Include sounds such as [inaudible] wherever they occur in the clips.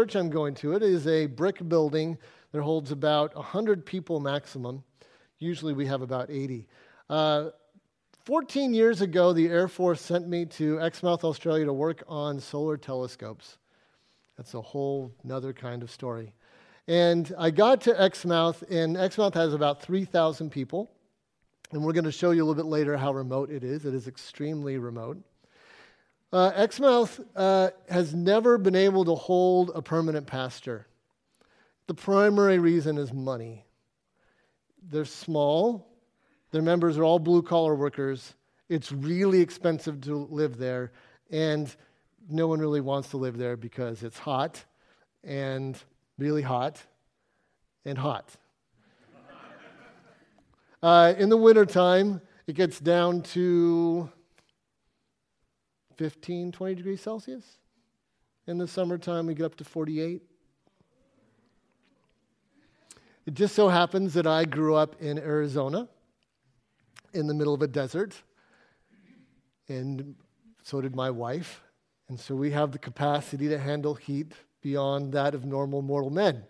church I'm going to. It is a brick building that holds about 100 people maximum. Usually we have about 80. Uh, 14 years ago, the Air Force sent me to Exmouth, Australia to work on solar telescopes. That's a whole nother kind of story. And I got to Exmouth, and Exmouth has about 3,000 people. And we're going to show you a little bit later how remote it is. It is extremely remote. Uh, Exmouth uh, has never been able to hold a permanent pastor. The primary reason is money. They're small, their members are all blue collar workers. It's really expensive to live there, and no one really wants to live there because it's hot and really hot and hot. Uh, in the wintertime, it gets down to 15, 20 degrees Celsius. In the summertime, we get up to 48. It just so happens that I grew up in Arizona in the middle of a desert, and so did my wife. And so we have the capacity to handle heat beyond that of normal mortal men.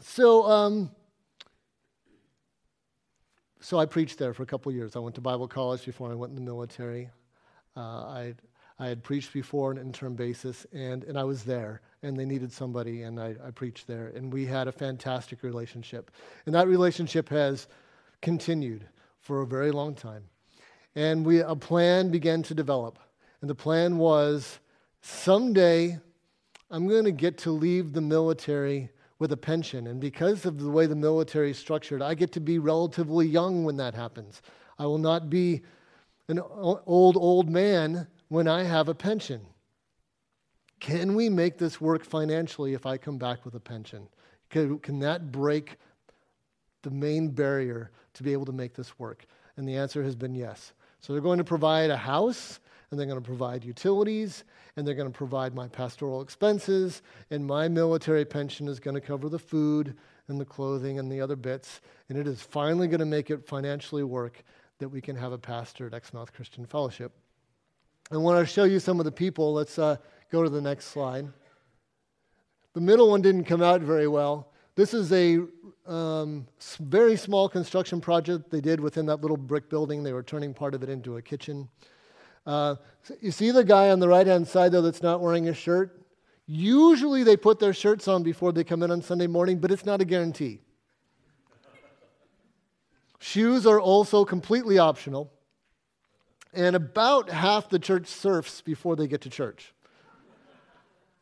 So, um, so I preached there for a couple years. I went to Bible college before I went in the military. Uh, I, I had preached before on an interim basis, and, and I was there, and they needed somebody, and I, I preached there. And we had a fantastic relationship. And that relationship has continued for a very long time. And we, a plan began to develop. And the plan was someday I'm going to get to leave the military with a pension. And because of the way the military is structured, I get to be relatively young when that happens. I will not be an old, old man when I have a pension. Can we make this work financially if I come back with a pension? Can, can that break the main barrier to be able to make this work? And the answer has been yes. So they're going to provide a house and they're going to provide utilities, and they're going to provide my pastoral expenses, and my military pension is going to cover the food and the clothing and the other bits, and it is finally going to make it financially work that we can have a pastor at Exmouth Christian Fellowship. I want to show you some of the people. Let's uh, go to the next slide. The middle one didn't come out very well. This is a um, very small construction project they did within that little brick building. They were turning part of it into a kitchen. Uh, you see the guy on the right hand side, though, that's not wearing a shirt? Usually they put their shirts on before they come in on Sunday morning, but it's not a guarantee. Shoes are also completely optional. And about half the church surfs before they get to church.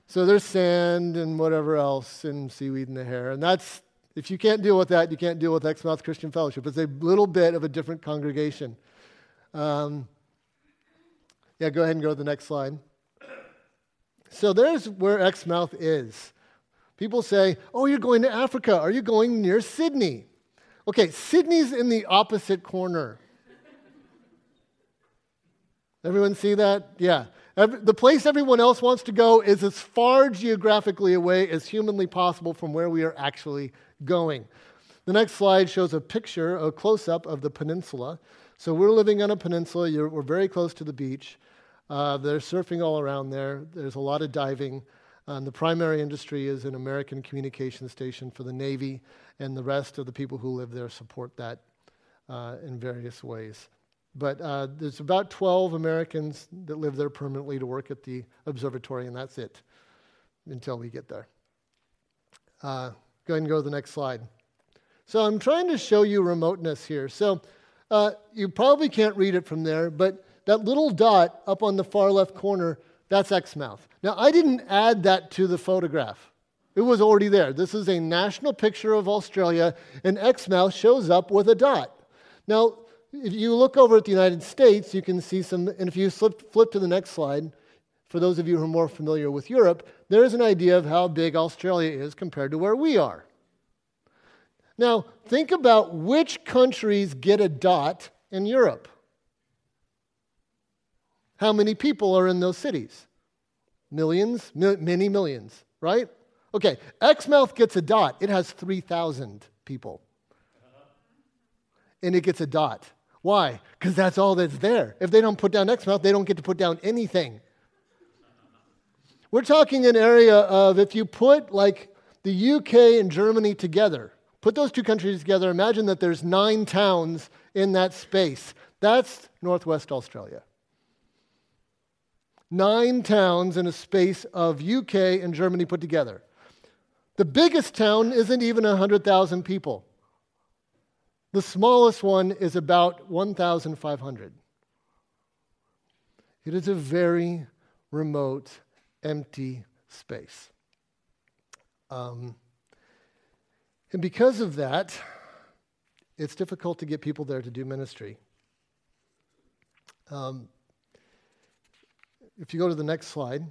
So there's sand and whatever else and seaweed in the hair. And that's, if you can't deal with that, you can't deal with Exmouth Christian Fellowship. It's a little bit of a different congregation. Um, yeah, go ahead and go to the next slide. So there's where Exmouth is. People say, Oh, you're going to Africa. Are you going near Sydney? Okay, Sydney's in the opposite corner. Everyone see that? Yeah. Every, the place everyone else wants to go is as far geographically away as humanly possible from where we are actually going. The next slide shows a picture, a close up of the peninsula. So we're living on a peninsula. You're, we're very close to the beach. Uh, there's surfing all around there. There's a lot of diving. Um, the primary industry is an American communication station for the Navy, and the rest of the people who live there support that uh, in various ways. But uh, there's about 12 Americans that live there permanently to work at the observatory, and that's it until we get there. Uh, go ahead and go to the next slide. So I'm trying to show you remoteness here. So uh, you probably can't read it from there, but that little dot up on the far left corner, that's Exmouth. Now, I didn't add that to the photograph. It was already there. This is a national picture of Australia, and Exmouth shows up with a dot. Now, if you look over at the United States, you can see some, and if you flip, flip to the next slide, for those of you who are more familiar with Europe, there's an idea of how big Australia is compared to where we are. Now, think about which countries get a dot in Europe. How many people are in those cities? Millions, mi- many millions, right? Okay, Exmouth gets a dot. It has 3,000 people. And it gets a dot. Why? Because that's all that's there. If they don't put down Exmouth, they don't get to put down anything. We're talking an area of if you put like the UK and Germany together, put those two countries together, imagine that there's nine towns in that space. That's Northwest Australia. Nine towns in a space of UK and Germany put together. The biggest town isn't even 100,000 people. The smallest one is about 1,500. It is a very remote, empty space. Um, and because of that, it's difficult to get people there to do ministry. Um, if you go to the next slide,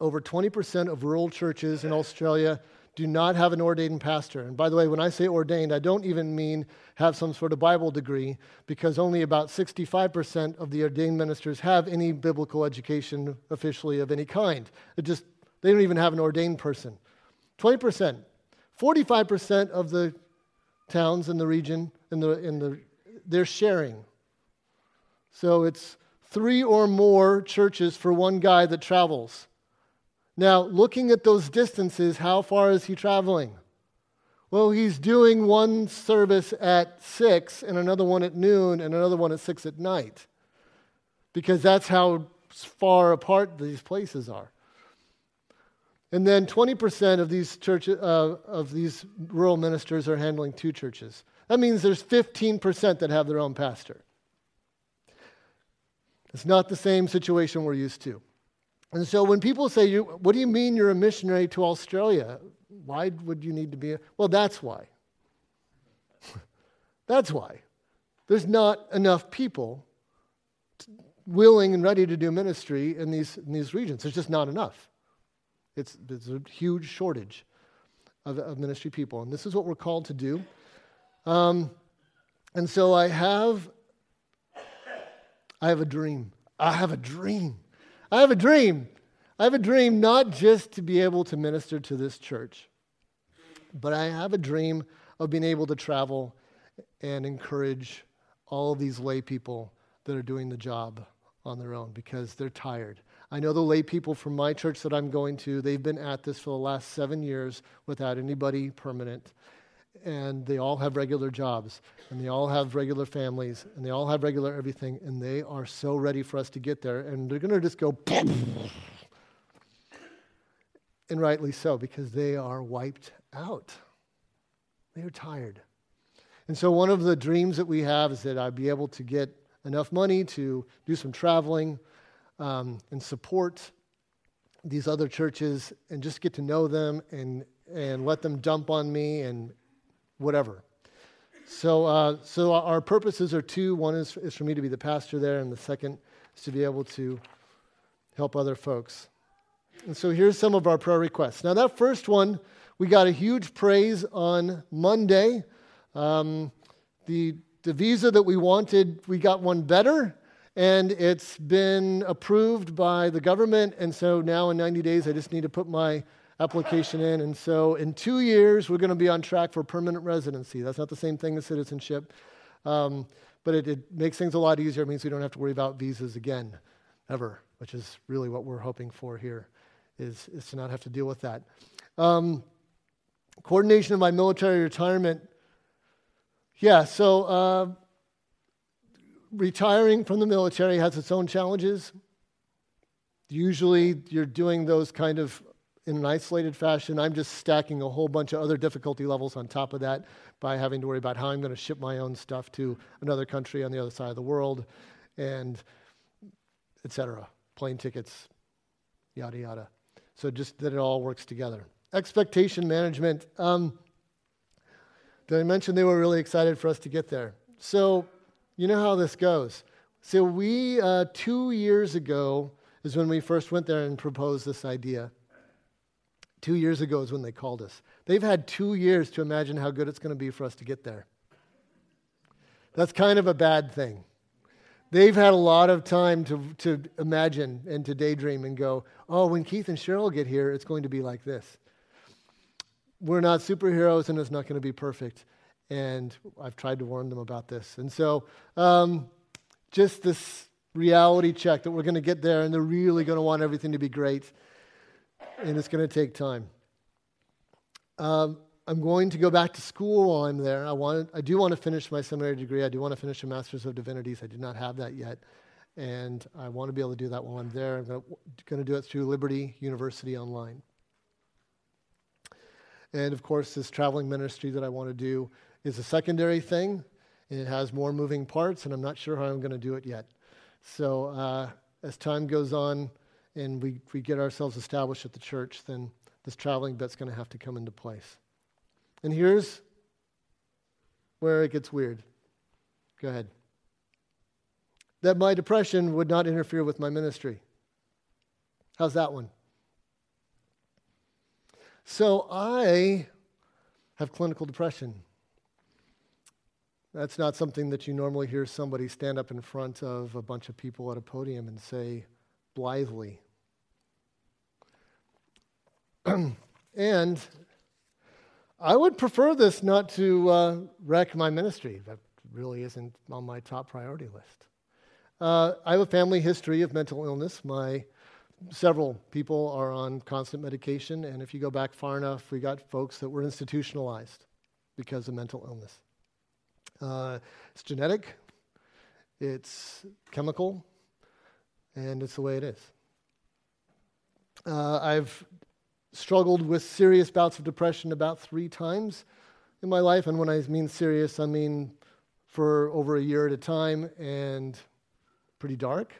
over 20% of rural churches in Australia do not have an ordained pastor. And by the way, when I say ordained, I don't even mean have some sort of Bible degree, because only about 65% of the ordained ministers have any biblical education officially of any kind. It just, they don't even have an ordained person. 20%. 45% of the towns in the region, in the, in the, they're sharing. So it's three or more churches for one guy that travels. Now, looking at those distances, how far is he traveling? Well, he's doing one service at 6 and another one at noon and another one at 6 at night because that's how far apart these places are. And then 20% of these churches, uh, of these rural ministers are handling two churches. That means there's 15% that have their own pastor. It's not the same situation we're used to. And so when people say, What do you mean you're a missionary to Australia? Why would you need to be a. Well, that's why. [laughs] that's why. There's not enough people willing and ready to do ministry in these, in these regions. There's just not enough. It's, it's a huge shortage of, of ministry people. And this is what we're called to do. Um, and so I have, I have a dream. I have a dream. I have a dream. I have a dream not just to be able to minister to this church, but I have a dream of being able to travel and encourage all of these lay people that are doing the job on their own because they're tired. I know the lay people from my church that I'm going to, they've been at this for the last seven years without anybody permanent. And they all have regular jobs, and they all have regular families, and they all have regular everything, and they are so ready for us to get there. And they're going to just go, [laughs] and rightly so, because they are wiped out. They are tired. And so, one of the dreams that we have is that I'd be able to get enough money to do some traveling um, and support these other churches and just get to know them and, and let them dump on me and whatever. So, uh, so our purposes are two. One is, is for me to be the pastor there, and the second is to be able to help other folks. And so here's some of our prayer requests. Now, that first one, we got a huge praise on Monday. Um, the, the visa that we wanted, we got one better and it's been approved by the government. And so now in 90 days, I just need to put my application in. And so in two years, we're going to be on track for permanent residency. That's not the same thing as citizenship, um, but it, it makes things a lot easier. It means we don't have to worry about visas again, ever, which is really what we're hoping for here, is, is to not have to deal with that. Um, coordination of my military retirement. Yeah, so uh, retiring from the military has its own challenges. Usually, you're doing those kind of in an isolated fashion. I'm just stacking a whole bunch of other difficulty levels on top of that by having to worry about how I'm going to ship my own stuff to another country on the other side of the world, and etc. Plane tickets, yada yada. So just that it all works together. Expectation management. Um, did I mention they were really excited for us to get there? So you know how this goes. So, we, uh, two years ago, is when we first went there and proposed this idea. Two years ago is when they called us. They've had two years to imagine how good it's going to be for us to get there. That's kind of a bad thing. They've had a lot of time to, to imagine and to daydream and go, oh, when Keith and Cheryl get here, it's going to be like this. We're not superheroes and it's not going to be perfect and I've tried to warn them about this. And so, um, just this reality check that we're going to get there and they're really going to want everything to be great. And it's going to take time. Um, I'm going to go back to school while I'm there. I, want, I do want to finish my seminary degree. I do want to finish a Master's of Divinities. I do not have that yet. And I want to be able to do that while I'm there. I'm going to do it through Liberty University Online. And of course, this traveling ministry that I want to do is a secondary thing. And it has more moving parts, and I'm not sure how I'm going to do it yet. So uh, as time goes on and we, we get ourselves established at the church, then this traveling bit's going to have to come into place. And here's where it gets weird. Go ahead. That my depression would not interfere with my ministry. How's that one? So I have clinical depression. That's not something that you normally hear somebody stand up in front of a bunch of people at a podium and say blithely. [clears throat] and I would prefer this not to uh, wreck my ministry. That really isn't on my top priority list. Uh, I have a family history of mental illness. My several people are on constant medication, and if you go back far enough, we got folks that were institutionalized because of mental illness. Uh, it's genetic, it's chemical, and it's the way it is. Uh, I've struggled with serious bouts of depression about three times in my life, and when I mean serious, I mean for over a year at a time and pretty dark.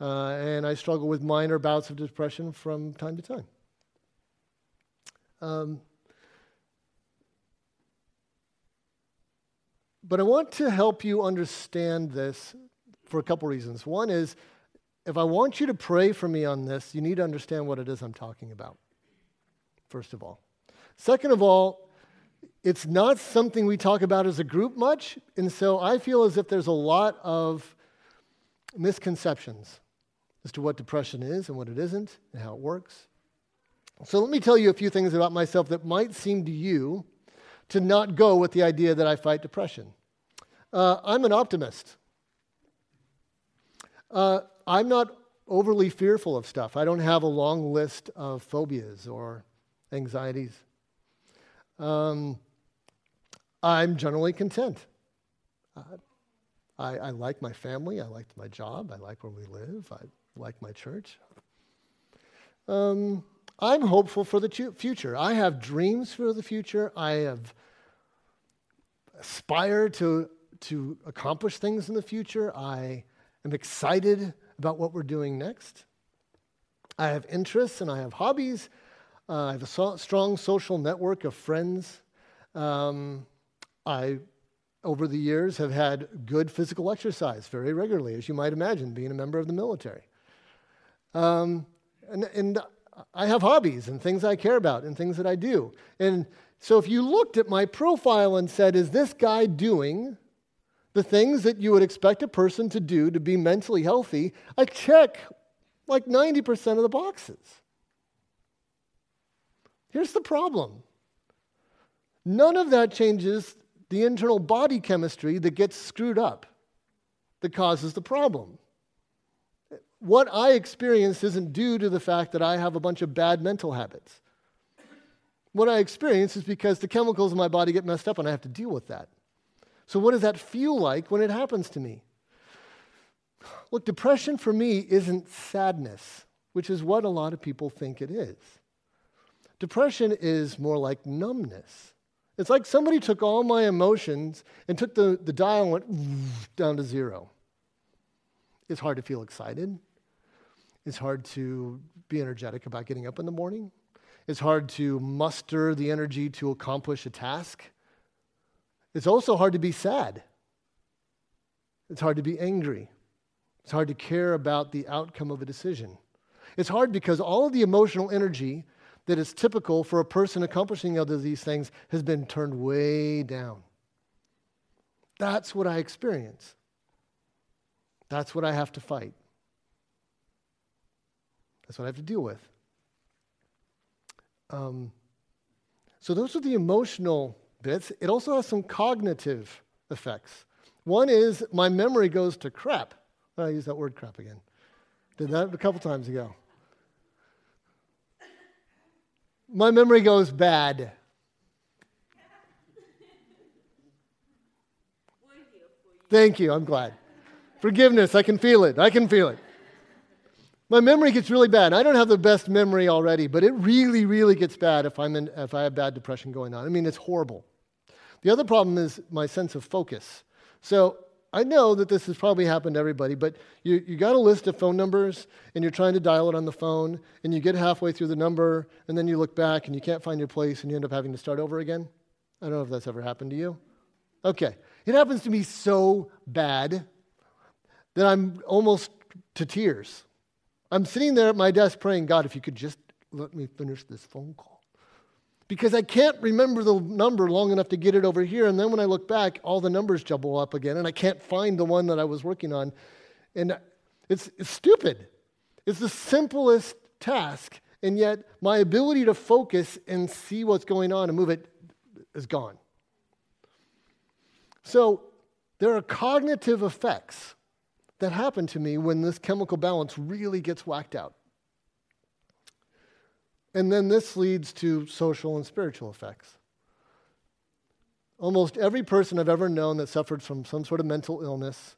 Uh, and I struggle with minor bouts of depression from time to time. Um, But I want to help you understand this for a couple reasons. One is, if I want you to pray for me on this, you need to understand what it is I'm talking about, first of all. Second of all, it's not something we talk about as a group much, and so I feel as if there's a lot of misconceptions as to what depression is and what it isn't and how it works. So let me tell you a few things about myself that might seem to you to not go with the idea that I fight depression. Uh, I'm an optimist. Uh, I'm not overly fearful of stuff. I don't have a long list of phobias or anxieties. Um, I'm generally content. Uh, I, I, like my family. I like my job. I like where we live. I like my church. Um, I'm hopeful for the future. I have dreams for the future. I have aspire to, to accomplish things in the future. I am excited about what we're doing next. I have interests and I have hobbies. Uh, I have a so- strong social network of friends. Um, I, over the years, have had good physical exercise very regularly, as you might imagine, being a member of the military. Um, and, and I have hobbies and things I care about and things that I do. And so if you looked at my profile and said, is this guy doing the things that you would expect a person to do to be mentally healthy? I check like 90% of the boxes. Here's the problem none of that changes the internal body chemistry that gets screwed up, that causes the problem. What I experience isn't due to the fact that I have a bunch of bad mental habits. What I experience is because the chemicals in my body get messed up and I have to deal with that. So, what does that feel like when it happens to me? Look, depression for me isn't sadness, which is what a lot of people think it is. Depression is more like numbness. It's like somebody took all my emotions and took the, the dial and went down to zero. It's hard to feel excited. It's hard to be energetic about getting up in the morning. It's hard to muster the energy to accomplish a task. It's also hard to be sad. It's hard to be angry. It's hard to care about the outcome of a decision. It's hard because all of the emotional energy that is typical for a person accomplishing other of these things has been turned way down. That's what I experience. That's what I have to fight. That's what I have to deal with. Um, so those are the emotional bits. It also has some cognitive effects. One is my memory goes to crap I use that word crap again. Did that a couple times ago. My memory goes bad. Thank you, I'm glad. Forgiveness, I can feel it. I can feel it. My memory gets really bad. I don't have the best memory already, but it really, really gets bad if, I'm in, if I have bad depression going on. I mean, it's horrible. The other problem is my sense of focus. So I know that this has probably happened to everybody, but you, you got a list of phone numbers and you're trying to dial it on the phone, and you get halfway through the number, and then you look back and you can't find your place and you end up having to start over again. I don't know if that's ever happened to you. Okay. It happens to me so bad that I'm almost to tears. I'm sitting there at my desk praying, God, if you could just let me finish this phone call. Because I can't remember the number long enough to get it over here. And then when I look back, all the numbers jumble up again, and I can't find the one that I was working on. And it's, it's stupid. It's the simplest task, and yet my ability to focus and see what's going on and move it is gone. So there are cognitive effects that happen to me when this chemical balance really gets whacked out. And then this leads to social and spiritual effects. Almost every person I've ever known that suffered from some sort of mental illness,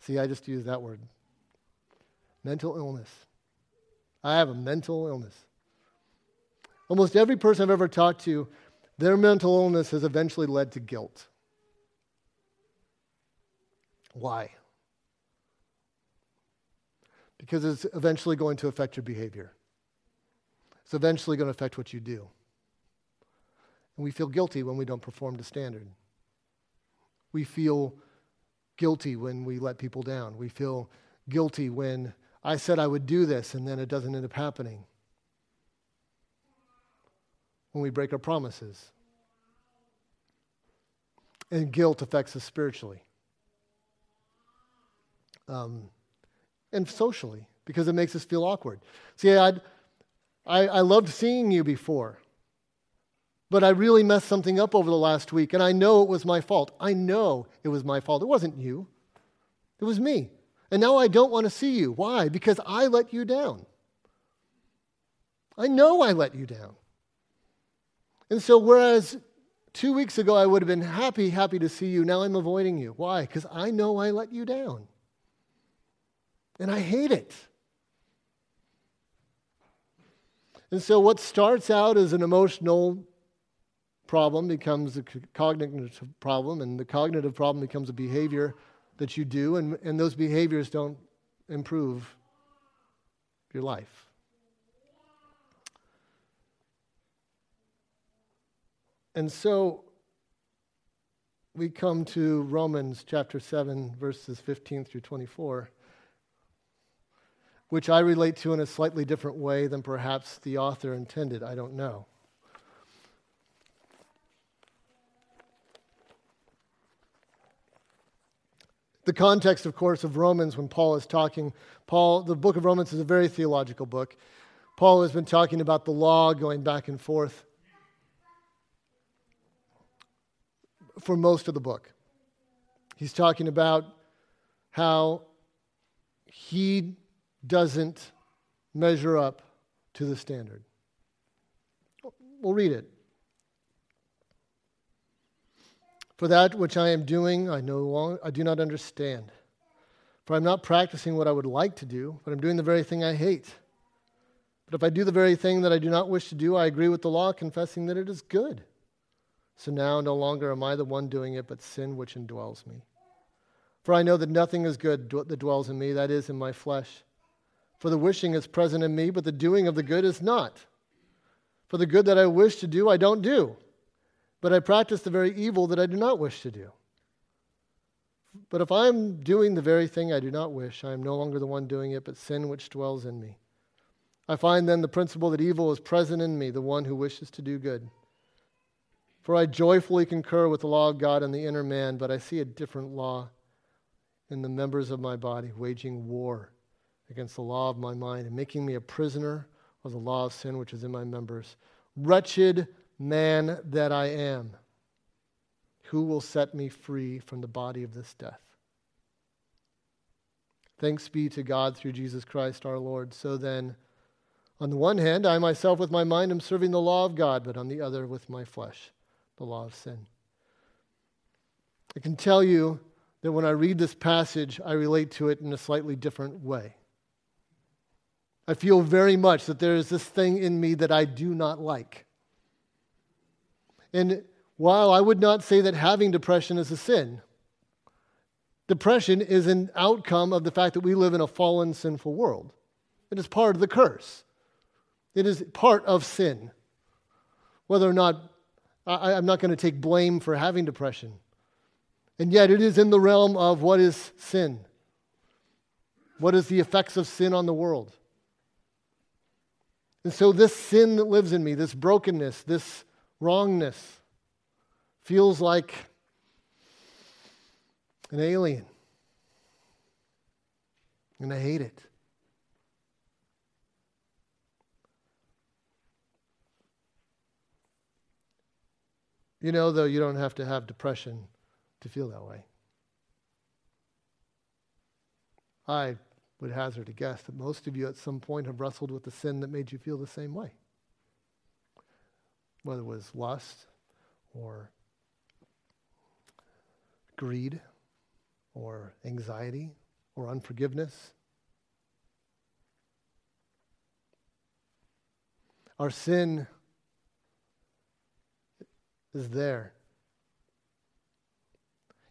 see, I just used that word mental illness. I have a mental illness. Almost every person I've ever talked to, their mental illness has eventually led to guilt. Why? Because it's eventually going to affect your behavior. It's eventually going to affect what you do. And we feel guilty when we don't perform to standard. We feel guilty when we let people down. We feel guilty when I said I would do this and then it doesn't end up happening. When we break our promises. And guilt affects us spiritually. Um, and socially because it makes us feel awkward. See, I'd, I, I loved seeing you before, but I really messed something up over the last week, and I know it was my fault. I know it was my fault. It wasn't you, it was me. And now I don't want to see you. Why? Because I let you down. I know I let you down. And so, whereas two weeks ago I would have been happy, happy to see you, now I'm avoiding you. Why? Because I know I let you down. And I hate it. And so, what starts out as an emotional problem becomes a cognitive problem, and the cognitive problem becomes a behavior that you do, and, and those behaviors don't improve your life. And so we come to Romans chapter 7, verses 15 through 24 which I relate to in a slightly different way than perhaps the author intended. I don't know. The context, of course, of Romans when Paul is talking, Paul, the book of Romans is a very theological book. Paul has been talking about the law going back and forth for most of the book. He's talking about how he doesn't measure up to the standard. We'll read it. For that which I am doing, I no longer, I do not understand. For I'm not practicing what I would like to do, but I'm doing the very thing I hate. But if I do the very thing that I do not wish to do, I agree with the law, confessing that it is good. So now no longer am I the one doing it, but sin which indwells me. For I know that nothing is good that dwells in me, that is, in my flesh. For the wishing is present in me, but the doing of the good is not. For the good that I wish to do, I don't do, but I practice the very evil that I do not wish to do. But if I am doing the very thing I do not wish, I am no longer the one doing it, but sin which dwells in me. I find then the principle that evil is present in me, the one who wishes to do good. For I joyfully concur with the law of God in the inner man, but I see a different law in the members of my body, waging war against the law of my mind and making me a prisoner of the law of sin which is in my members. Wretched man that I am, who will set me free from the body of this death? Thanks be to God through Jesus Christ our Lord. So then, on the one hand, I myself with my mind am serving the law of God, but on the other, with my flesh, the law of sin. I can tell you that when I read this passage, I relate to it in a slightly different way. I feel very much that there is this thing in me that I do not like. And while I would not say that having depression is a sin, depression is an outcome of the fact that we live in a fallen, sinful world. It is part of the curse, it is part of sin. Whether or not, I, am not going to take blame for having depression. And yet, it is in the realm of what is sin? What is the effects of sin on the world? And so, this sin that lives in me, this brokenness, this wrongness, feels like an alien. And I hate it. You know, though, you don't have to have depression to feel that way. I would hazard a guess that most of you at some point have wrestled with the sin that made you feel the same way. Whether it was lust or greed or anxiety or unforgiveness. Our sin is there.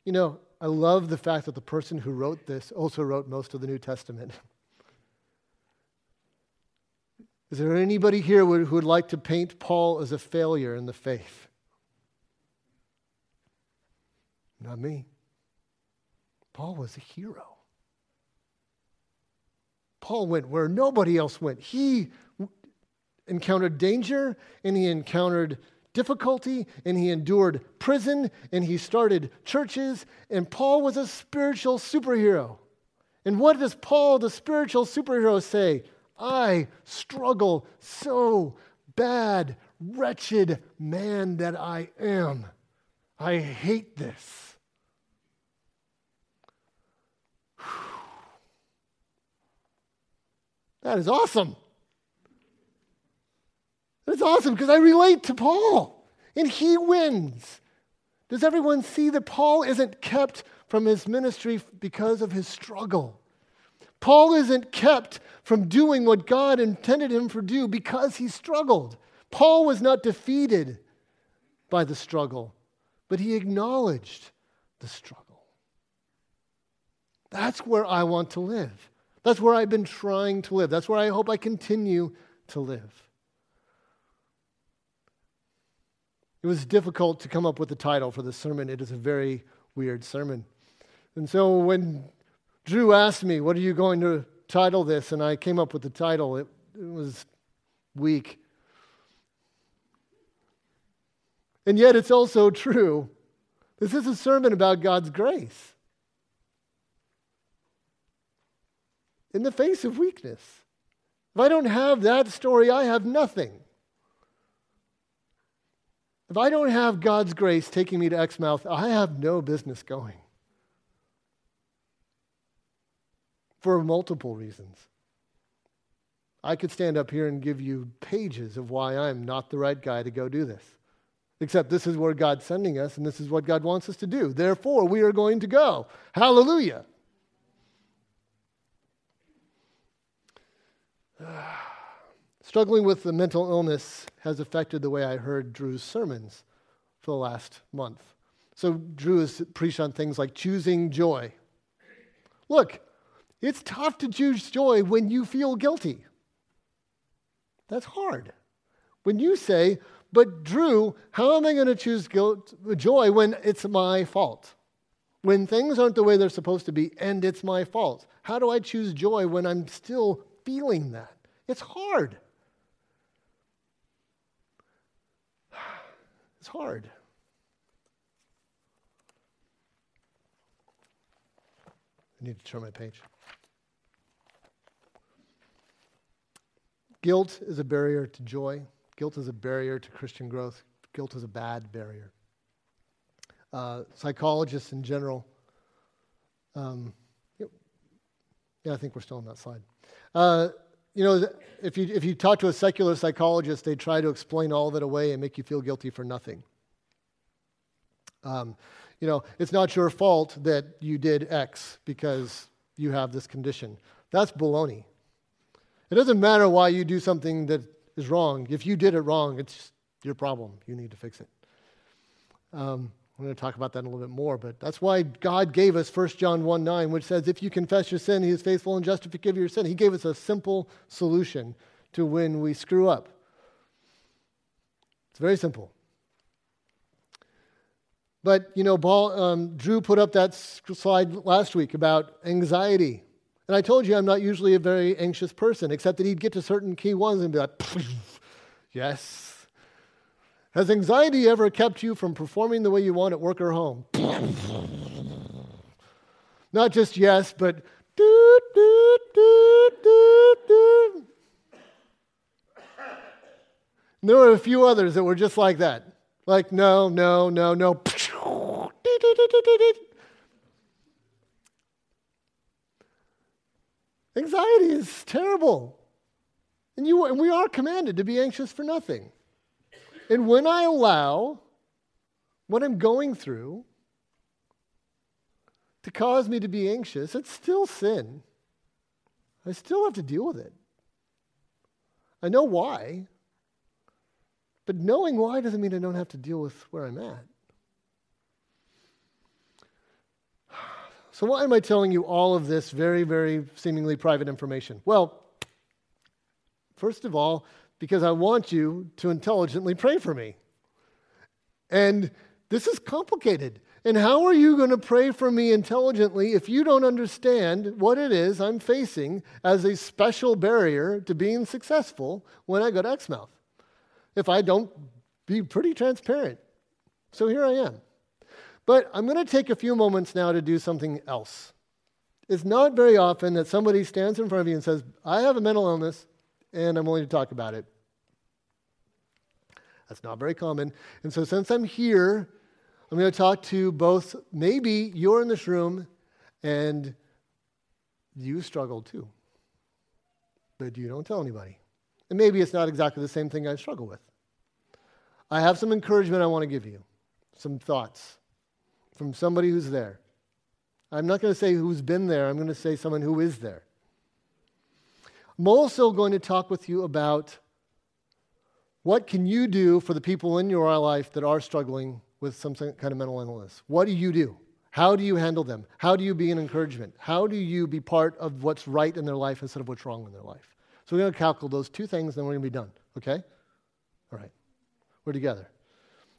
You know, I love the fact that the person who wrote this also wrote most of the New Testament. [laughs] Is there anybody here who would like to paint Paul as a failure in the faith? Not me. Paul was a hero. Paul went where nobody else went. He encountered danger and he encountered difficulty and he endured prison and he started churches. And Paul was a spiritual superhero. And what does Paul, the spiritual superhero, say? I struggle so bad, wretched man that I am. I hate this. That is awesome. That's awesome because I relate to Paul and he wins. Does everyone see that Paul isn't kept from his ministry because of his struggle? Paul isn't kept from doing what God intended him to do because he struggled. Paul was not defeated by the struggle, but he acknowledged the struggle. That's where I want to live. That's where I've been trying to live. That's where I hope I continue to live. It was difficult to come up with a title for the sermon. It is a very weird sermon. And so when Drew asked me, What are you going to title this? and I came up with the title, it, it was weak. And yet it's also true. This is a sermon about God's grace. in the face of weakness. If I don't have that story, I have nothing. If I don't have God's grace taking me to Exmouth, I have no business going. For multiple reasons. I could stand up here and give you pages of why I'm not the right guy to go do this. Except this is where God's sending us, and this is what God wants us to do. Therefore, we are going to go. Hallelujah. Struggling with the mental illness has affected the way I heard Drew's sermons for the last month. So, Drew has preached on things like choosing joy. Look, it's tough to choose joy when you feel guilty. That's hard. When you say, but Drew, how am I going to choose guilt, joy when it's my fault? When things aren't the way they're supposed to be and it's my fault? How do I choose joy when I'm still feeling that? It's hard. It's hard. I need to turn my page. Guilt is a barrier to joy. Guilt is a barrier to Christian growth. Guilt is a bad barrier. Uh, psychologists in general um, Yeah, I think we're still on that slide. Uh, you know, if you, if you talk to a secular psychologist, they try to explain all of it away and make you feel guilty for nothing. Um, you know, it's not your fault that you did X because you have this condition. That's baloney. It doesn't matter why you do something that is wrong. If you did it wrong, it's your problem. You need to fix it. Um, I'm going to talk about that in a little bit more, but that's why God gave us 1 John 1 9, which says, If you confess your sin, he is faithful and just to forgive your sin. He gave us a simple solution to when we screw up. It's very simple. But, you know, Paul, um, Drew put up that slide last week about anxiety. And I told you I'm not usually a very anxious person, except that he'd get to certain key ones and be like, [laughs] yes, has anxiety ever kept you from performing the way you want at work or home? Not just yes, but doot, doot, doot, doot. And there were a few others that were just like that. Like, no, no, no, no. Anxiety is terrible. And, you, and we are commanded to be anxious for nothing. And when I allow what I'm going through to cause me to be anxious, it's still sin. I still have to deal with it. I know why, but knowing why doesn't mean I don't have to deal with where I'm at. So, why am I telling you all of this very, very seemingly private information? Well, first of all, because I want you to intelligently pray for me. And this is complicated. And how are you going to pray for me intelligently if you don't understand what it is I'm facing as a special barrier to being successful when I go to Exmouth? If I don't be pretty transparent. So here I am. But I'm going to take a few moments now to do something else. It's not very often that somebody stands in front of you and says, I have a mental illness and I'm willing to talk about it. That's not very common. And so, since I'm here, I'm going to talk to both, maybe you're in this room and you struggle too, but you don't tell anybody. And maybe it's not exactly the same thing I struggle with. I have some encouragement I want to give you, some thoughts from somebody who's there. I'm not going to say who's been there, I'm going to say someone who is there. I'm also going to talk with you about what can you do for the people in your life that are struggling with some kind of mental illness? What do you do? How do you handle them? How do you be an encouragement? How do you be part of what's right in their life instead of what's wrong in their life? So we're going to calculate those two things, and then we're going to be done. Okay? All right. We're together.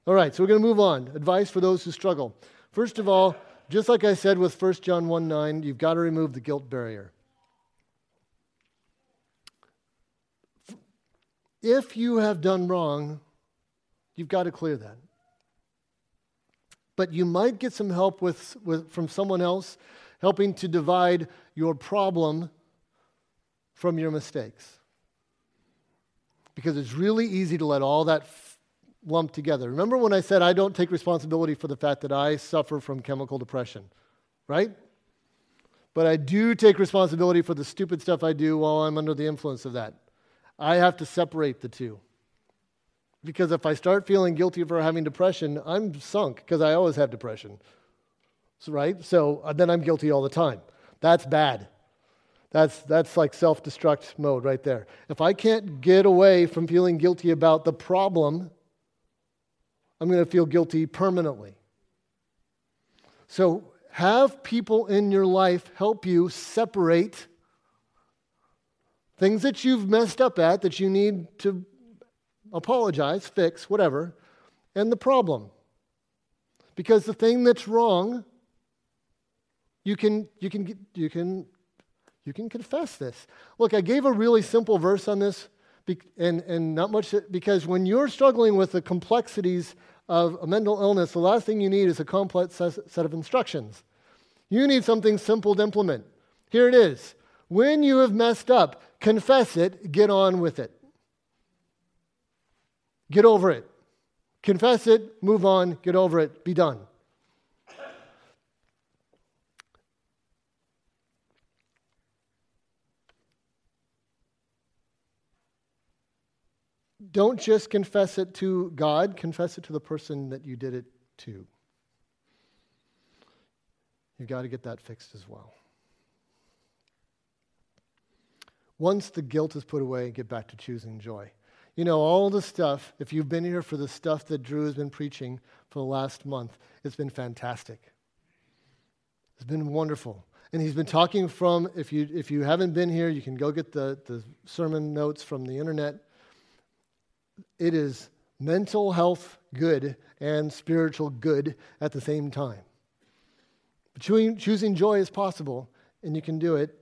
All right, so we're going to move on. Advice for those who struggle. First of all, just like I said with 1 John 1 9, you've got to remove the guilt barrier. If you have done wrong, you've got to clear that. But you might get some help with, with, from someone else helping to divide your problem from your mistakes. Because it's really easy to let all that f- lump together. Remember when I said I don't take responsibility for the fact that I suffer from chemical depression, right? But I do take responsibility for the stupid stuff I do while I'm under the influence of that. I have to separate the two. Because if I start feeling guilty for having depression, I'm sunk because I always have depression. So, right? So uh, then I'm guilty all the time. That's bad. That's, that's like self destruct mode right there. If I can't get away from feeling guilty about the problem, I'm going to feel guilty permanently. So have people in your life help you separate things that you've messed up at that you need to apologize, fix, whatever, and the problem. Because the thing that's wrong, you can, you can, you can, you can confess this. Look, I gave a really simple verse on this, and, and not much, because when you're struggling with the complexities of a mental illness, the last thing you need is a complex set of instructions. You need something simple to implement. Here it is. When you have messed up, confess it, get on with it. Get over it. Confess it, move on, get over it, be done. Don't just confess it to God, confess it to the person that you did it to. You've got to get that fixed as well. Once the guilt is put away, get back to choosing joy. You know, all the stuff, if you've been here for the stuff that Drew has been preaching for the last month, it's been fantastic. It's been wonderful. And he's been talking from, if you, if you haven't been here, you can go get the, the sermon notes from the internet. It is mental health good and spiritual good at the same time. Choosing, choosing joy is possible, and you can do it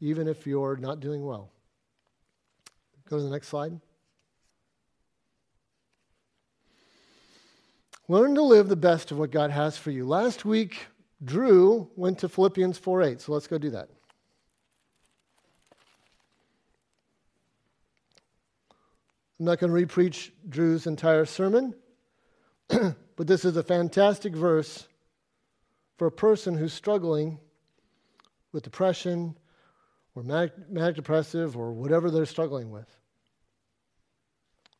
even if you're not doing well. Go to the next slide. Learn to live the best of what God has for you. Last week, Drew went to Philippians 4:8. So let's go do that. I'm not going to repreach Drew's entire sermon, [clears throat] but this is a fantastic verse for a person who's struggling with depression or manic, manic depressive or whatever they're struggling with.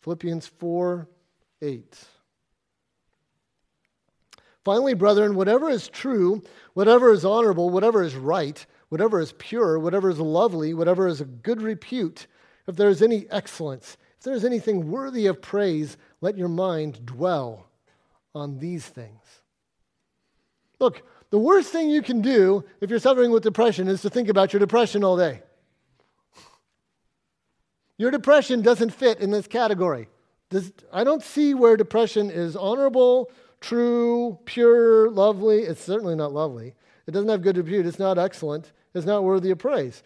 Philippians 4 8. Finally, brethren, whatever is true, whatever is honorable, whatever is right, whatever is pure, whatever is lovely, whatever is a good repute, if there is any excellence, if there is anything worthy of praise, let your mind dwell on these things. Look, the worst thing you can do if you're suffering with depression is to think about your depression all day. Your depression doesn't fit in this category. Does, I don't see where depression is honorable, true, pure, lovely. It's certainly not lovely. It doesn't have good repute. It's not excellent. It's not worthy of praise.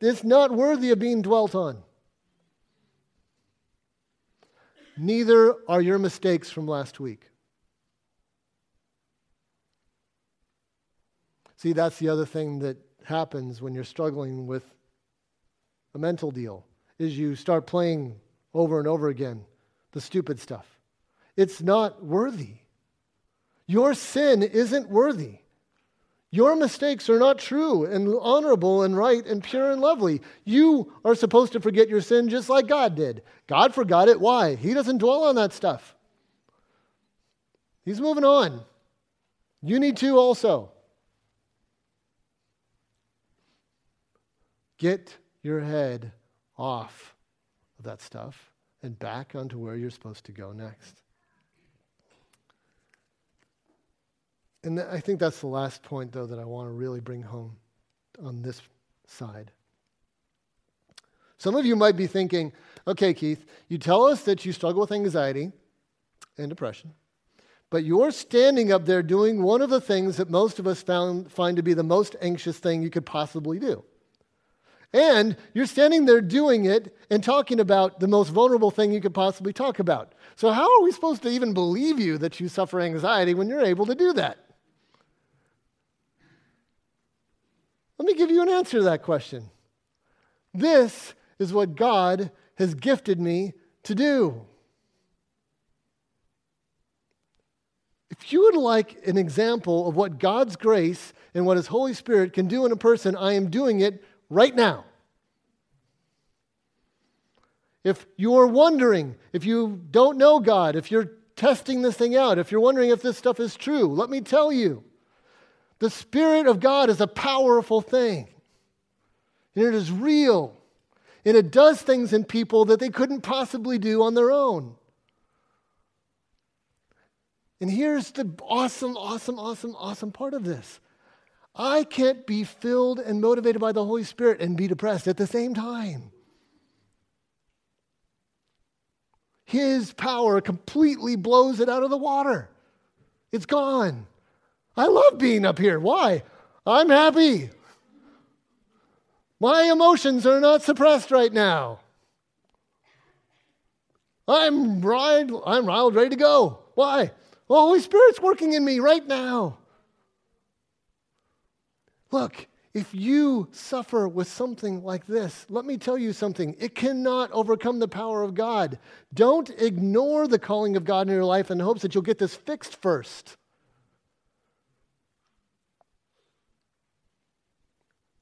It's not worthy of being dwelt on. Neither are your mistakes from last week. See, that's the other thing that happens when you're struggling with a mental deal is you start playing over and over again the stupid stuff. It's not worthy. Your sin isn't worthy. Your mistakes are not true and honorable and right and pure and lovely. You are supposed to forget your sin just like God did. God forgot it. Why? He doesn't dwell on that stuff. He's moving on. You need to also. Get your head off of that stuff and back onto where you're supposed to go next. And I think that's the last point, though, that I want to really bring home on this side. Some of you might be thinking, okay, Keith, you tell us that you struggle with anxiety and depression, but you're standing up there doing one of the things that most of us found, find to be the most anxious thing you could possibly do. And you're standing there doing it and talking about the most vulnerable thing you could possibly talk about. So, how are we supposed to even believe you that you suffer anxiety when you're able to do that? Let me give you an answer to that question. This is what God has gifted me to do. If you would like an example of what God's grace and what His Holy Spirit can do in a person, I am doing it right now. If you're wondering, if you don't know God, if you're testing this thing out, if you're wondering if this stuff is true, let me tell you the Spirit of God is a powerful thing, and it is real, and it does things in people that they couldn't possibly do on their own. And here's the awesome, awesome, awesome, awesome part of this I can't be filled and motivated by the Holy Spirit and be depressed at the same time. His power completely blows it out of the water. It's gone. I love being up here. Why? I'm happy. My emotions are not suppressed right now. I'm riled, I'm riled, ready to go. Why? The Holy Spirit's working in me right now. Look, if you suffer with something like this, let me tell you something. It cannot overcome the power of God. Don't ignore the calling of God in your life in hopes that you'll get this fixed first.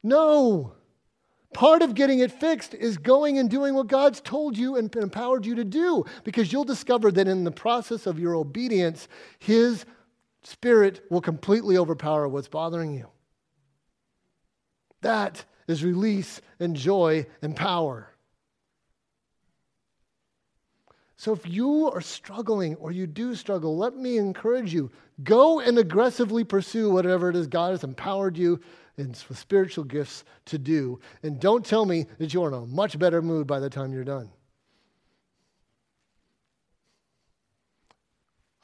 No. part of getting it fixed is going and doing what God's told you and empowered you to do because you'll discover that in the process of your obedience, His Spirit will completely overpower what's bothering you. That is release and joy and power. So if you are struggling or you do struggle, let me encourage you go and aggressively pursue whatever it is God has empowered you and with spiritual gifts to do. And don't tell me that you're in a much better mood by the time you're done.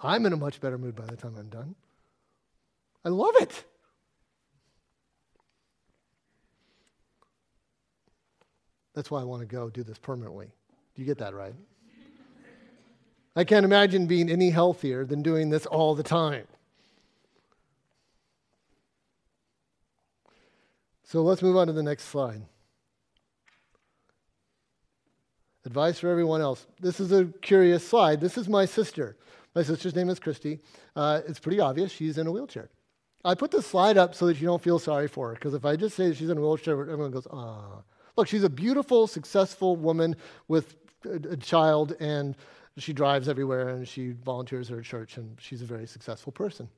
I'm in a much better mood by the time I'm done. I love it. That's why I want to go do this permanently. Do you get that right? I can't imagine being any healthier than doing this all the time. So let's move on to the next slide. Advice for everyone else. This is a curious slide. This is my sister. My sister's name is Christy. Uh, it's pretty obvious she's in a wheelchair. I put this slide up so that you don't feel sorry for her, because if I just say she's in a wheelchair, everyone goes, ah. Look, she's a beautiful, successful woman with a, child, and she drives everywhere, and she volunteers at her church, and she's a very successful person.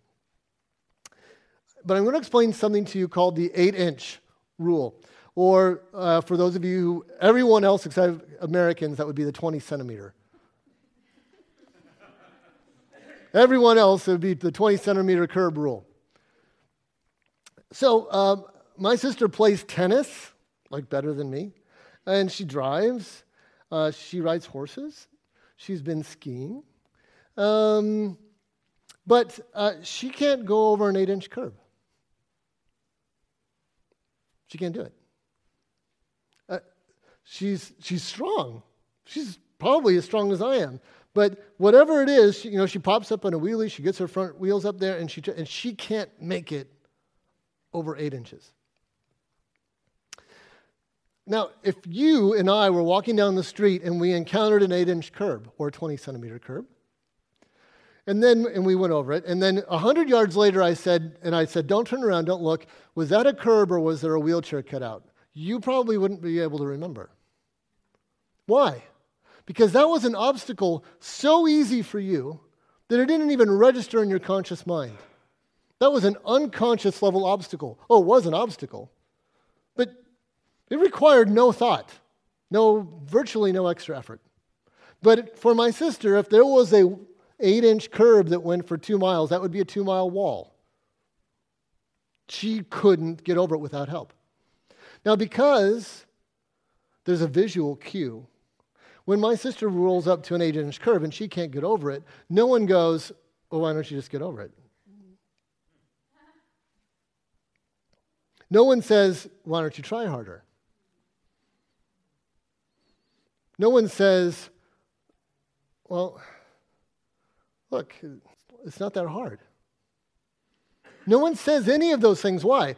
But I'm going to explain something to you called the eight inch rule. Or uh, for those of you, everyone else except Americans, that would be the 20 centimeter. everyone else, it would be the 20 centimeter curb rule. So, um, my sister plays tennis like better than me. And she drives, uh, she rides horses, she's been skiing. Um, but uh, she can't go over an eight inch curb. She can't do it. Uh, she's, she's strong. She's probably as strong as I am. But whatever it is, she, you know, she pops up on a wheelie, she gets her front wheels up there, and she, and she can't make it over eight inches. Now, if you and I were walking down the street and we encountered an eight inch curb or a 20 centimeter curb, and then and we went over it, and then 100 yards later I said, and I said, don't turn around, don't look, was that a curb or was there a wheelchair cut out? You probably wouldn't be able to remember. Why? Because that was an obstacle so easy for you that it didn't even register in your conscious mind. That was an unconscious level obstacle. Oh, it was an obstacle. But it required no thought, no, virtually no extra effort. But for my sister, if there was a eight inch curb that went for two miles, that would be a two mile wall. She couldn't get over it without help. Now, because there's a visual cue, when my sister rolls up to an eight inch curb and she can't get over it, no one goes, Well, why don't you just get over it? No one says, Why don't you try harder? No one says, well, look, it's not that hard. No one says any of those things. Why?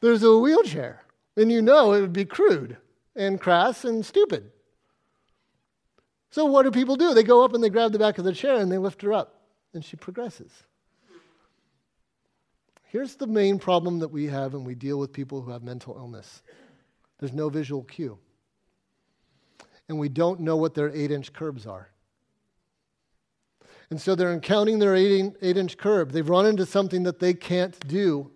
There's a wheelchair, and you know it would be crude and crass and stupid. So, what do people do? They go up and they grab the back of the chair and they lift her up, and she progresses. Here's the main problem that we have when we deal with people who have mental illness there's no visual cue and we don't know what their eight inch curbs are. And so they're encountering their eight, inch curb. They've run into something that they can't do.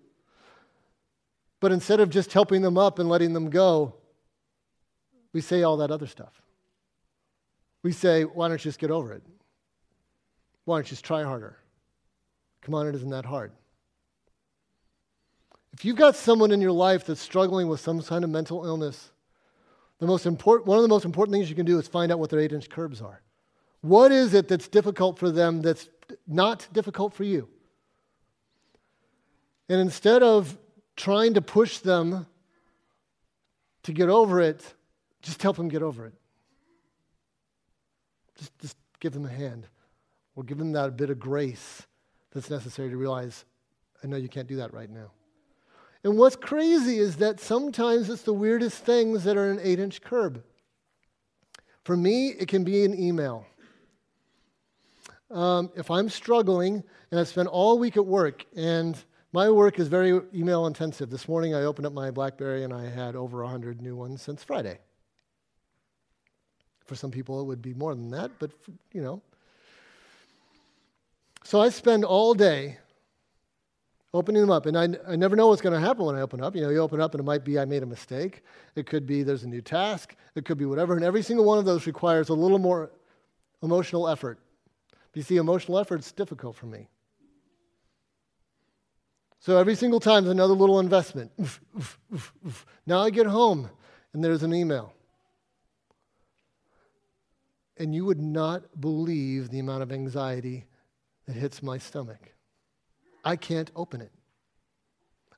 But instead of just helping them up and letting them go, we say all that other stuff. We say, why don't you just get over it? Why don't you just try harder? Come on, it isn't that hard. If you've got someone in your life that's struggling with some kind of mental illness, the most important, one of the most important things you can do is find out what their eight inch curbs are. What is it that's difficult for them that's not difficult for you? And instead of trying to push them to get over it, just help them get over it. Just, just give them a hand or give them that bit of grace that's necessary to realize, I know you can't do that right now. And what's crazy is that sometimes it's the weirdest things that are an eight inch curb. For me, it can be an email. Um, if I'm struggling and I spend all week at work and My work is very email intensive. This morning I opened up my Blackberry and I had over 100 new ones since Friday. For some people it would be more than that, but you know. So I spend all day opening them up. And I, I never know what's going to happen when I open up. You know, you open up and it might be I made a mistake. It could be there's a new task. It could be whatever. And every single one of those requires a little more emotional effort. But you see, emotional effort is difficult for me. So every single time there's another little investment. Oof, oof, oof, now I get home and there's an email. And you would not believe the amount of anxiety that hits my stomach. I can't open it.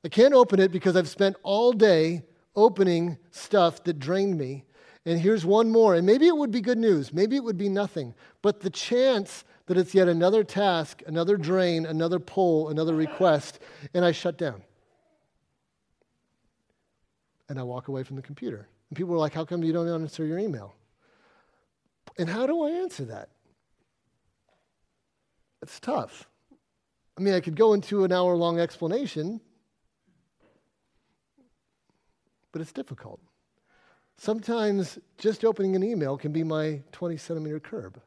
I can't open it because I've spent all day opening stuff that drained me. And here's one more. And maybe it would be good news. Maybe it would be nothing. But the chance that it's yet another task, another drain, another pull, another request, and I shut down. And I walk away from the computer. And people are like, How come you don't answer your email? And how do I answer that? It's tough. I mean, I could go into an hour long explanation, but it's difficult. Sometimes just opening an email can be my 20 centimeter curb.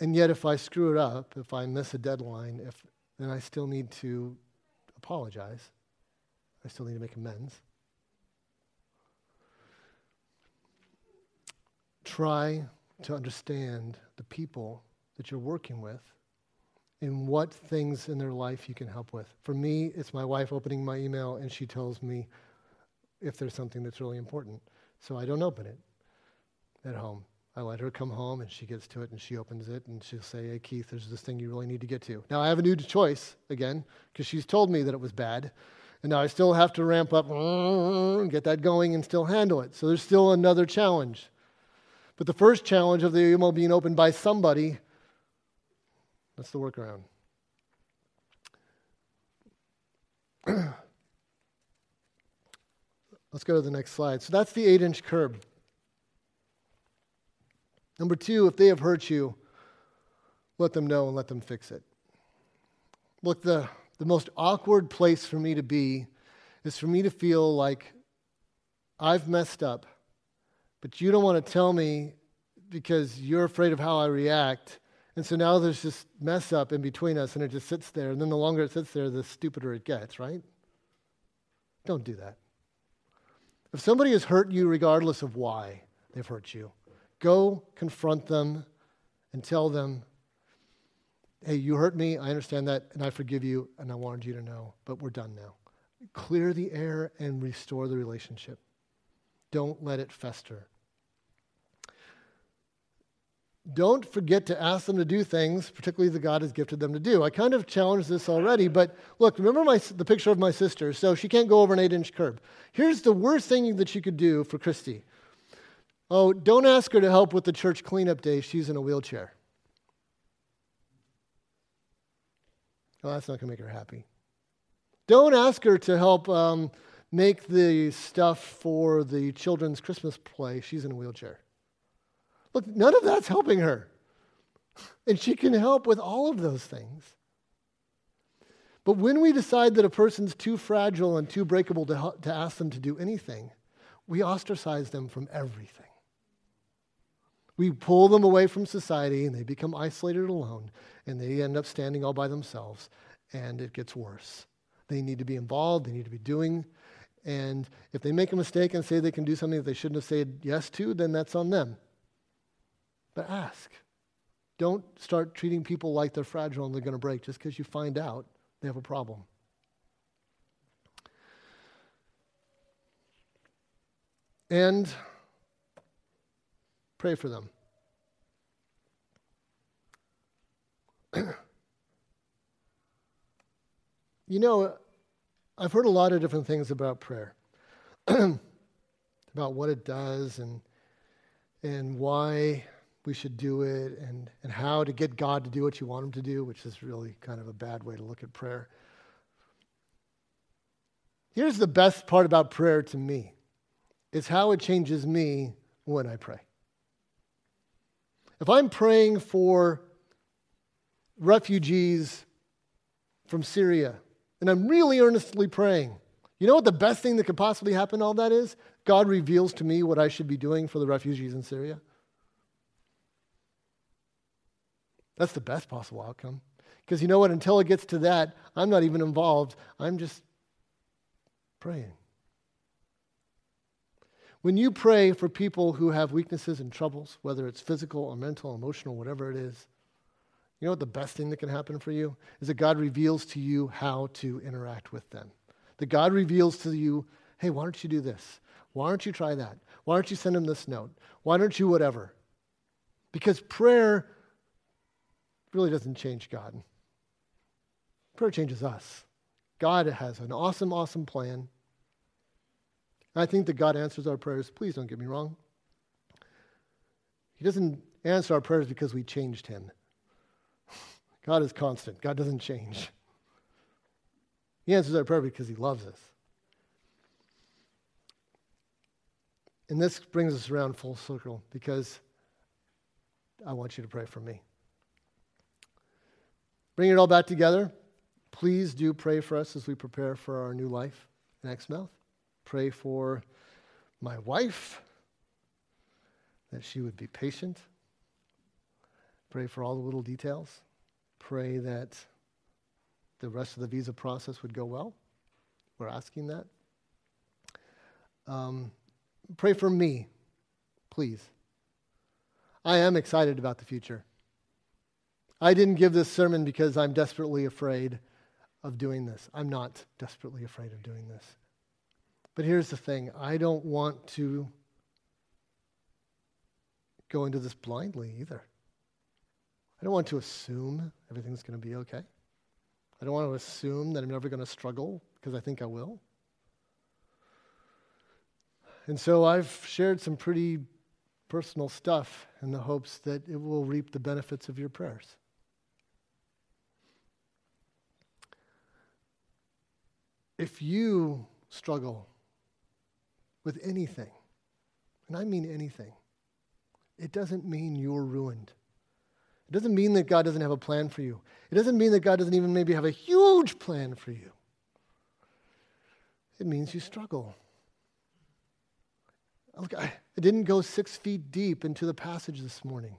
And yet, if I screw it up, if I miss a deadline, if, then I still need to apologize. I still need to make amends. Try to understand the people that you're working with and what things in their life you can help with. For me, it's my wife opening my email and she tells me if there's something that's really important. So I don't open it at home. I let her come home and she gets to it and she opens it and she'll say, Hey, Keith, there's this thing you really need to get to. Now I have a new choice again because she's told me that it was bad. And now I still have to ramp up and get that going and still handle it. So there's still another challenge. But the first challenge of the email being opened by somebody, that's the workaround. [clears throat] Let's go to the next slide. So that's the eight inch curb. Number two, if they have hurt you, let them know and let them fix it. Look, the, the most awkward place for me to be is for me to feel like I've messed up but you don't want to tell me because you're afraid of how I react. And so now there's this mess up in between us, and it just sits there. And then the longer it sits there, the stupider it gets, right? Don't do that. If somebody has hurt you, regardless of why they've hurt you, go confront them and tell them, hey, you hurt me, I understand that, and I forgive you, and I wanted you to know, but we're done now. Clear the air and restore the relationship. Don't let it fester. Don't forget to ask them to do things, particularly that God has gifted them to do. I kind of challenged this already, but look, remember my, the picture of my sister. So she can't go over an eight inch curb. Here's the worst thing that you could do for Christy. Oh, don't ask her to help with the church cleanup day. She's in a wheelchair. Well, that's not going to make her happy. Don't ask her to help um, make the stuff for the children's Christmas play. She's in a wheelchair. Look, none of that's helping her. And she can help with all of those things. But when we decide that a person's too fragile and too breakable to, to ask them to do anything, we ostracize them from everything. We pull them away from society and they become isolated alone and they end up standing all by themselves and it gets worse. They need to be involved, they need to be doing. And if they make a mistake and say they can do something that they shouldn't have said yes to, then that's on them. But ask. Don't start treating people like they're fragile and they're going to break just because you find out they have a problem. And pray for them. [clears throat] you know, I've heard a lot of different things about prayer, [clears throat] about what it does and, and why we should do it and, and how to get God to do what you want him to do, which is really kind of a bad way to look at prayer. Here's the best part about prayer to me it's how it changes me when I pray. If I'm praying for refugees from Syria. And I'm really earnestly praying. You know what the best thing that could possibly happen all that is? God reveals to me what I should be doing for the refugees in Syria. That's the best possible outcome. Because you know what? Until it gets to that, I'm not even involved. I'm just praying. When you pray for people who have weaknesses and troubles, whether it's physical or mental, emotional, whatever it is, you know what the best thing that can happen for you? Is that God reveals to you how to interact with them. That God reveals to you, hey, why don't you do this? Why don't you try that? Why don't you send them this note? Why don't you whatever? Because prayer really doesn't change God. Prayer changes us. God has an awesome, awesome plan. I think that God answers our prayers. Please don't get me wrong. He doesn't answer our prayers because we changed him. [laughs] God is constant, God doesn't change. He answers our prayer because he loves us. And this brings us around full circle because I want you to pray for me. Bring it all back together. Please do pray for us as we prepare for our new life in Exmouth. Pray for my wife, that she would be patient. Pray for all the little details. Pray that the rest of the visa process would go well. We're asking that. Um, pray for me, please. I am excited about the future. I didn't give this sermon because I'm desperately afraid of doing this. I'm not desperately afraid of doing this. But here's the thing I don't want to go into this blindly either. I don't want to assume everything's going to be okay. I don't want to assume that I'm never going to struggle because I think I will. And so I've shared some pretty personal stuff in the hopes that it will reap the benefits of your prayers. If you struggle with anything, and I mean anything, it doesn't mean you're ruined. It doesn't mean that God doesn't have a plan for you. It doesn't mean that God doesn't even maybe have a huge plan for you. It means you struggle. Look, I, I didn't go six feet deep into the passage this morning.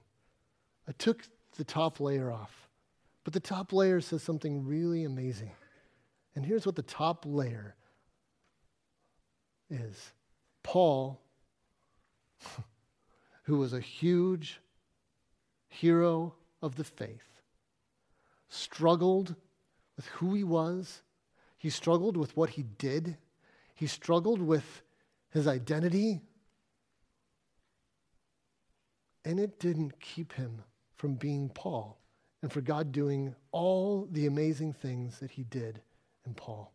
I took the top layer off. But the top layer says something really amazing. And here's what the top layer is. Paul, [laughs] who was a huge hero of the faith, struggled with who he was, he struggled with what he did, he struggled with his identity. And it didn't keep him from being Paul and for God doing all the amazing things that he did in Paul.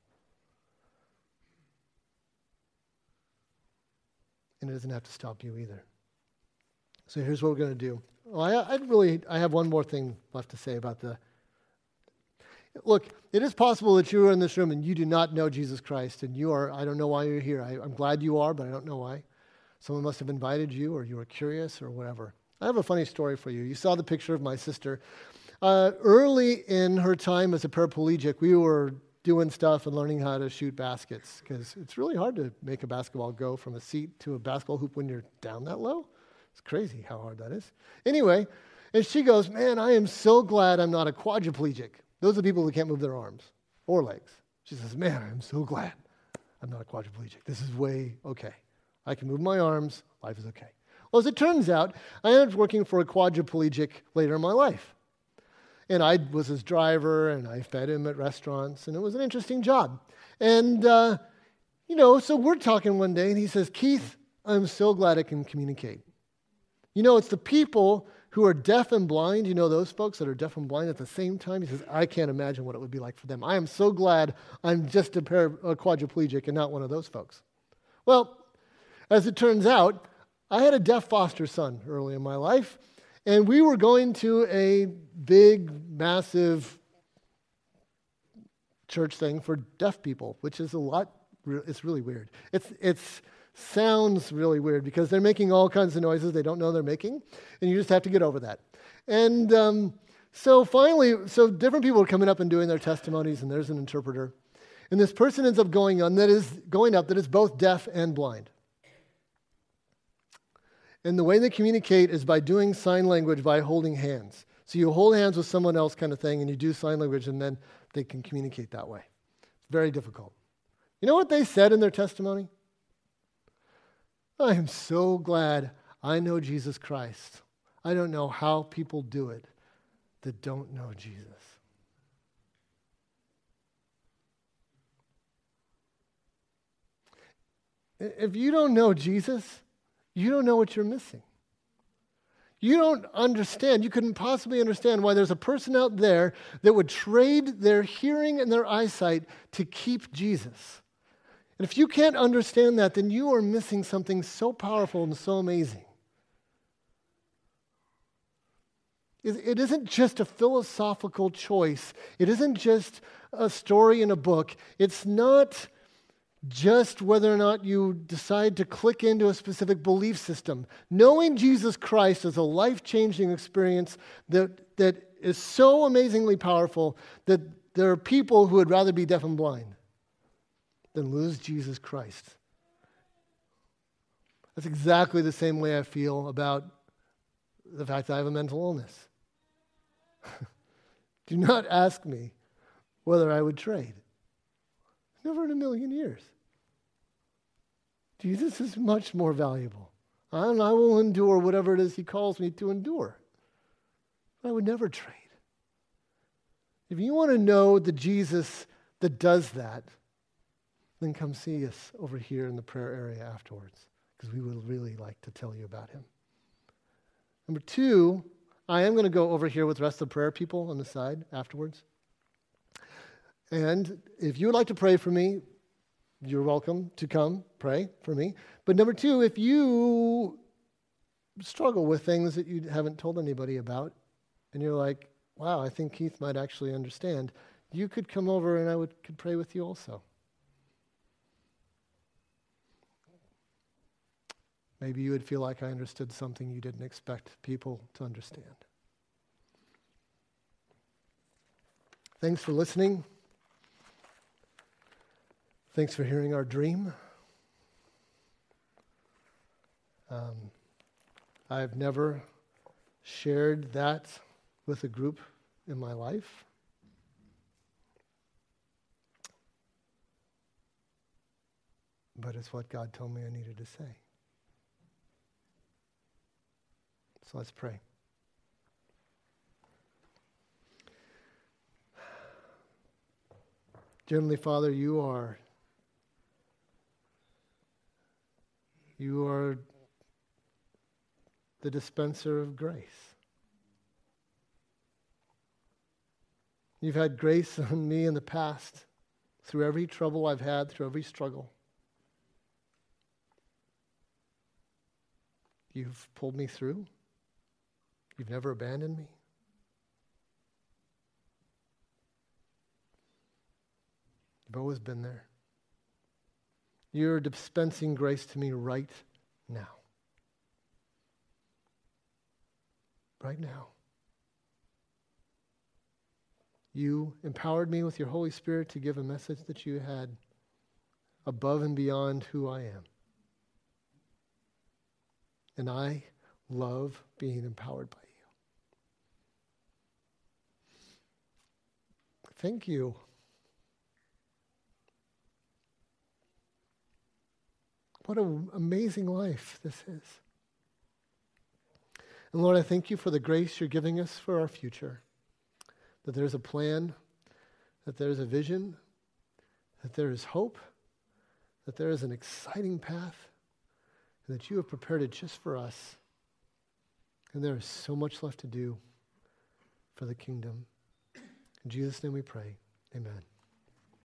And it doesn't have to stop you either. So here's what we're going to do. Well, I, I'd really, I have one more thing left to say about the. Look, it is possible that you are in this room and you do not know Jesus Christ, and you are, I don't know why you're here. I, I'm glad you are, but I don't know why. Someone must have invited you, or you were curious, or whatever. I have a funny story for you. You saw the picture of my sister. Uh, early in her time as a paraplegic, we were doing stuff and learning how to shoot baskets because it's really hard to make a basketball go from a seat to a basketball hoop when you're down that low. It's crazy how hard that is. Anyway, and she goes, Man, I am so glad I'm not a quadriplegic. Those are people who can't move their arms or legs. She says, Man, I'm so glad I'm not a quadriplegic. This is way okay. I can move my arms. Life is okay. Well, as it turns out, I ended up working for a quadriplegic later in my life. And I was his driver, and I fed him at restaurants, and it was an interesting job. And, uh, you know, so we're talking one day, and he says, Keith, I'm so glad I can communicate. You know, it's the people who are deaf and blind, you know, those folks that are deaf and blind at the same time. He says, I can't imagine what it would be like for them. I am so glad I'm just a, a quadriplegic and not one of those folks. Well, as it turns out, I had a deaf foster son early in my life, and we were going to a big, massive church thing for deaf people, which is a lot, it's really weird. It's, it's, sounds really weird because they're making all kinds of noises they don't know they're making, and you just have to get over that. And um, so finally, so different people are coming up and doing their testimonies, and there's an interpreter. And this person ends up going on that is going up that is both deaf and blind. And the way they communicate is by doing sign language by holding hands. So you hold hands with someone else, kind of thing, and you do sign language, and then they can communicate that way. It's very difficult. You know what they said in their testimony? I am so glad I know Jesus Christ. I don't know how people do it that don't know Jesus. If you don't know Jesus, you don't know what you're missing. You don't understand, you couldn't possibly understand why there's a person out there that would trade their hearing and their eyesight to keep Jesus. And if you can't understand that, then you are missing something so powerful and so amazing. It isn't just a philosophical choice. It isn't just a story in a book. It's not just whether or not you decide to click into a specific belief system. Knowing Jesus Christ is a life changing experience that, that is so amazingly powerful that there are people who would rather be deaf and blind than lose Jesus Christ. That's exactly the same way I feel about the fact that I have a mental illness. [laughs] Do not ask me whether I would trade. Never in a million years. Jesus is much more valuable. And I will endure whatever it is he calls me to endure. I would never trade. If you want to know the Jesus that does that, then come see us over here in the prayer area afterwards, because we would really like to tell you about him. Number two, I am going to go over here with the rest of the prayer people on the side afterwards. And if you would like to pray for me, you're welcome to come pray for me. But number two, if you struggle with things that you haven't told anybody about, and you're like, wow, I think Keith might actually understand, you could come over and I would, could pray with you also. Maybe you would feel like I understood something you didn't expect people to understand. Thanks for listening. Thanks for hearing our dream. Um, I've never shared that with a group in my life. But it's what God told me I needed to say. So let's pray. Heavenly Father, you are you are the dispenser of grace. You've had grace [laughs] on me in the past through every trouble I've had, through every struggle. You've pulled me through. You've never abandoned me. You've always been there. You're dispensing grace to me right now. Right now. You empowered me with your Holy Spirit to give a message that you had above and beyond who I am. And I love being empowered by you. Thank you. What an amazing life this is. And Lord, I thank you for the grace you're giving us for our future. That there's a plan, that there's a vision, that there is hope, that there is an exciting path, and that you have prepared it just for us. And there is so much left to do for the kingdom. In Jesus' name we pray. Amen.